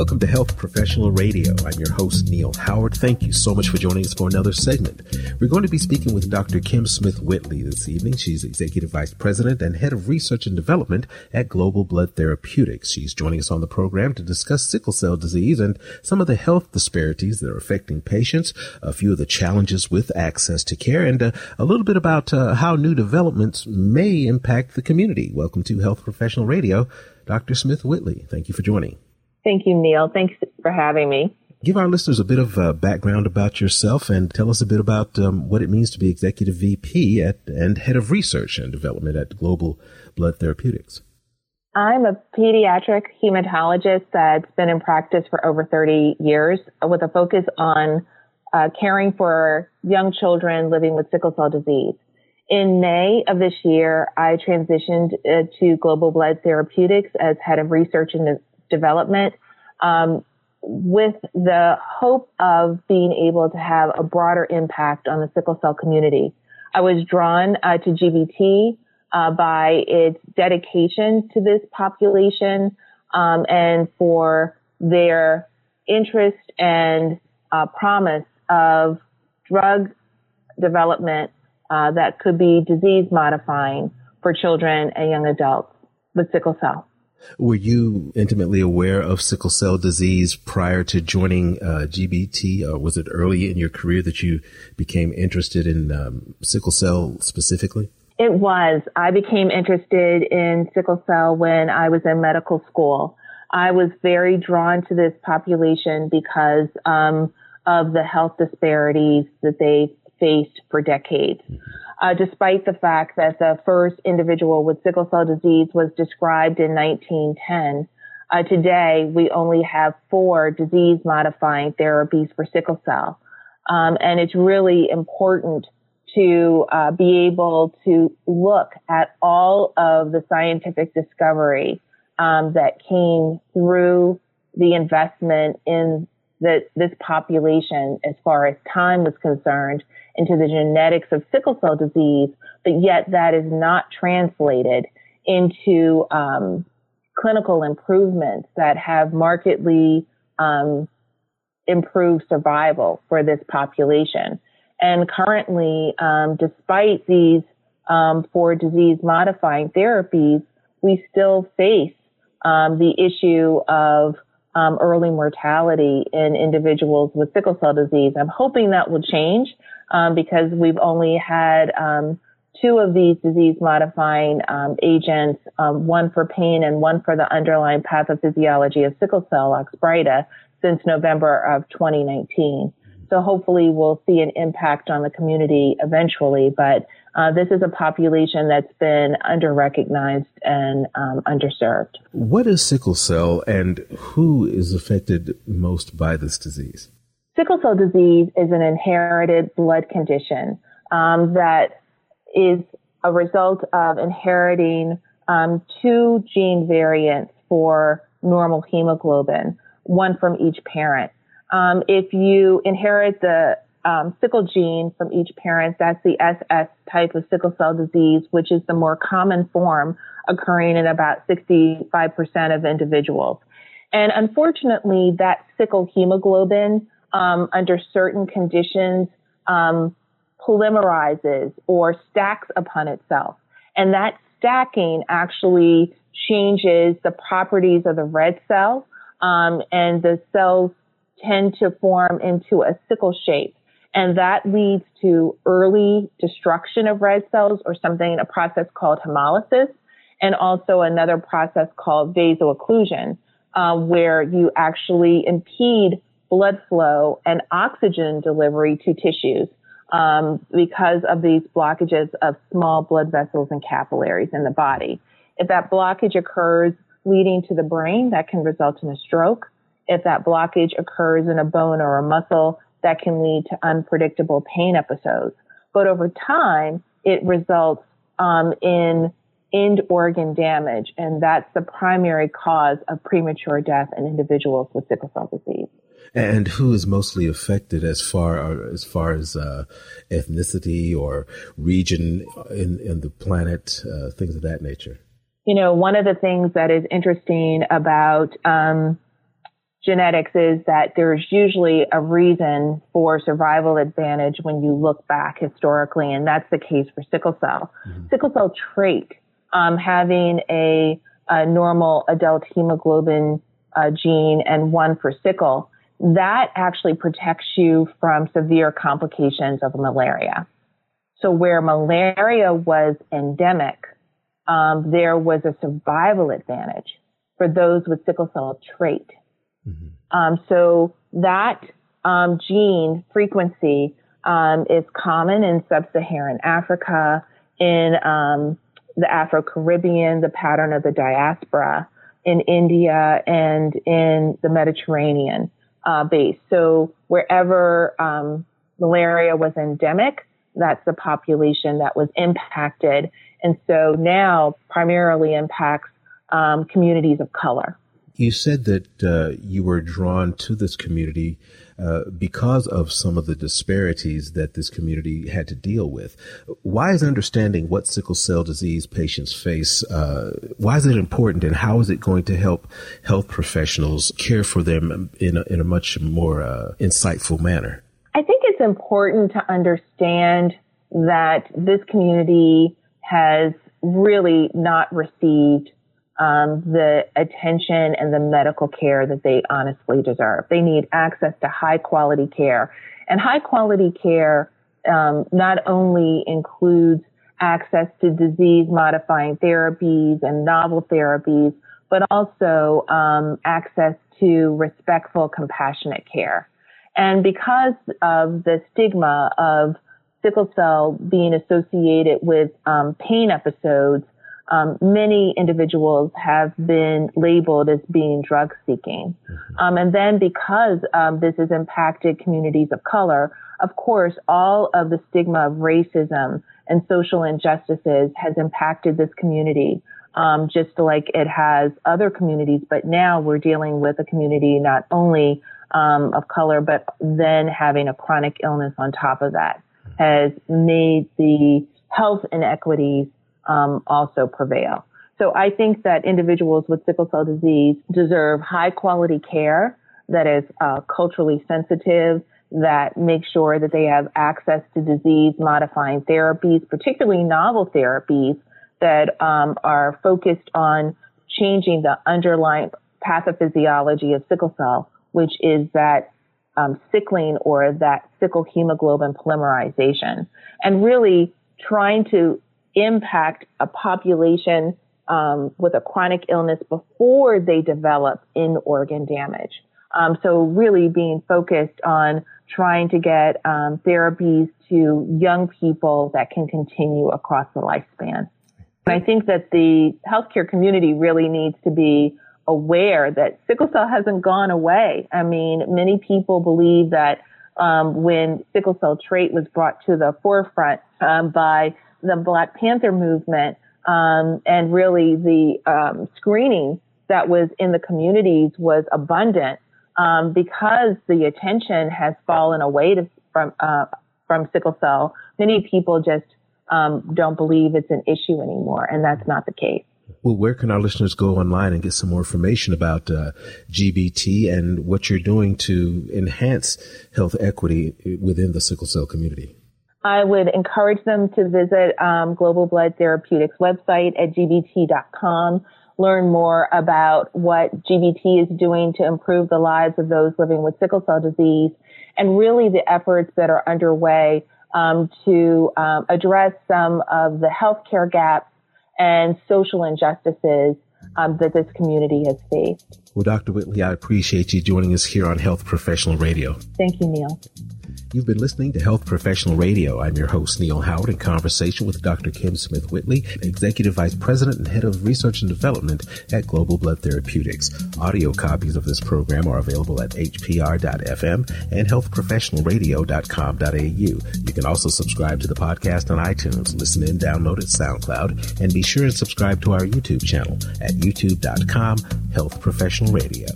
Welcome to Health Professional Radio. I'm your host, Neil Howard. Thank you so much for joining us for another segment. We're going to be speaking with Dr. Kim Smith Whitley this evening. She's Executive Vice President and Head of Research and Development at Global Blood Therapeutics. She's joining us on the program to discuss sickle cell disease and some of the health disparities that are affecting patients, a few of the challenges with access to care, and uh, a little bit about uh, how new developments may impact the community. Welcome to Health Professional Radio. Dr. Smith Whitley, thank you for joining. Thank you, Neil. Thanks for having me. Give our listeners a bit of uh, background about yourself and tell us a bit about um, what it means to be Executive VP at, and Head of Research and Development at Global Blood Therapeutics. I'm a pediatric hematologist that's been in practice for over 30 years with a focus on uh, caring for young children living with sickle cell disease. In May of this year, I transitioned uh, to Global Blood Therapeutics as head of research and development um, with the hope of being able to have a broader impact on the sickle cell community. I was drawn uh, to GBT uh, by its dedication to this population um, and for their interest and uh, promise of drug development uh, that could be disease modifying for children and young adults with sickle cell. Were you intimately aware of sickle cell disease prior to joining uh, GBT? Or was it early in your career that you became interested in um, sickle cell specifically? It was. I became interested in sickle cell when I was in medical school. I was very drawn to this population because um, of the health disparities that they faced for decades. Uh, despite the fact that the first individual with sickle cell disease was described in 1910. Uh, today, we only have four disease modifying therapies for sickle cell. Um, and it's really important to uh, be able to look at all of the scientific discovery um, that came through the investment in the, this population as far as time was concerned into the genetics of sickle cell disease, but yet that is not translated into um, clinical improvements that have markedly um, improved survival four this population. And currently, um, despite these um, for disease modifying therapies, we still face um, the issue of um, early mortality in individuals with sickle cell disease. I'm hoping that will change um, because we've only had um, two of these disease modifying um, agents, um, one for pain and one for the underlying pathophysiology of sickle cell, Oxbryta, since November of 2019. So hopefully we'll see an impact on the community eventually, but uh, this is a population that's been under-recognized and um, underserved. What is sickle cell and who is affected most by this disease? Sickle cell disease is an inherited blood condition um, that is a result of inheriting um, two gene variants for normal hemoglobin, one from each parent. Um, if you inherit the um, sickle gene from each parent, that's the SS type of sickle cell disease, which is the more common form occurring in about 65% of individuals. And unfortunately, that sickle hemoglobin um, under certain conditions um, polymerizes or stacks upon itself. And that stacking actually changes the properties of the red cell, um, and the cells tend to form into a sickle shape. And that leads to early destruction of red cells or something, a process called hemolysis, and also another process called vaso-occlusion, uh, where you actually impede blood flow and oxygen delivery to tissues um, because of these blockages of small blood vessels and capillaries in the body. If that blockage occurs leading to the brain, that can result in a stroke. If that blockage occurs in a bone or a muscle, that can lead to unpredictable pain episodes. But over time, it results um, in end organ damage, and that's the primary cause of premature death in individuals with sickle cell disease. And who is mostly affected as far as far as uh, ethnicity or region in, in the planet, uh, things of that nature? You know, one of the things that is interesting about um, genetics is that there's usually a reason for survival advantage when you look back historically, and that's the case for sickle cell. Mm-hmm. Sickle cell trait, um, having a, a, normal adult hemoglobin uh, gene and one for sickle, that actually protects you from severe complications of malaria. So where malaria was endemic, um, there was a survival advantage for those with sickle cell trait. Mm-hmm. Um, so that um, gene frequency um, is common in sub-Saharan Africa, in um, the Afro-Caribbean, the pattern of the diaspora, in India, and in the Mediterranean uh, base. So wherever um, malaria was endemic, that's the population that was impacted. And so now primarily impacts um, communities of color. You said that uh, you were drawn to this community uh, because of some of the disparities that this community had to deal with. Why is understanding what sickle cell disease patients face, uh, why is it important and how is it going to help health professionals care for them in a, in a much more uh, insightful manner? I think it's important to understand that this community has really not received um, the attention and the medical care that they honestly deserve. They need access to high quality care. And high quality care um, not only includes access to disease modifying therapies and novel therapies, but also um, access to respectful, compassionate care. And because of the stigma of sickle cell being associated with um, pain episodes, um, many individuals have been labeled as being drug seeking. Mm-hmm. Um, and then because um, this has impacted communities of color, of course, all of the stigma of racism and social injustices has impacted this community. Um, just like it has other communities, but now we're dealing with a community not only um, of color, but then having a chronic illness on top of that has made the health inequities um, also prevail. So I think that individuals with sickle cell disease deserve high quality care that is uh, culturally sensitive, that makes sure that they have access to disease modifying therapies, particularly novel therapies that um, are focused on changing the underlying pathophysiology of sickle cell, which is that um, sickling or that sickle hemoglobin polymerization, and really trying to impact a population um, with a chronic illness before they develop in organ damage. Um, so really being focused on trying to get um, therapies to young people that can continue across the lifespan. And I think that the healthcare community really needs to be aware that sickle cell hasn't gone away. I mean, many people believe that um, when sickle cell trait was brought to the forefront um, by the Black Panther movement um, and really the um, screening that was in the communities was abundant um, because the attention has fallen away to, from uh, from sickle cell. Many people just um, don't believe it's an issue anymore, and that's not the case. Well, where can our listeners go online and get some more information about uh, GBT and what you're doing to enhance health equity within the sickle cell community? I would encourage them to visit um, Global Blood Therapeutics website at gbt.com, learn more about what GBT is doing to improve the lives of those living with sickle cell disease, and really the efforts that are underway um, to um, address some of the healthcare gaps and social injustices um, that this community has faced. Well, Dr. Whitley, I appreciate you joining us here on Health Professional Radio. Thank you, Neil. You've been listening to Health Professional Radio. I'm your host, Neil Howard, in conversation with Dr. Kim Smith Whitley, Executive Vice President and Head of Research and Development at Global Blood Therapeutics. Audio copies of this program are available at hpr.fm and healthprofessionalradio.com.au. You can also subscribe to the podcast on iTunes, listen in, download it, SoundCloud, and be sure and subscribe to our YouTube channel at youtube.com, Health Professional Radio.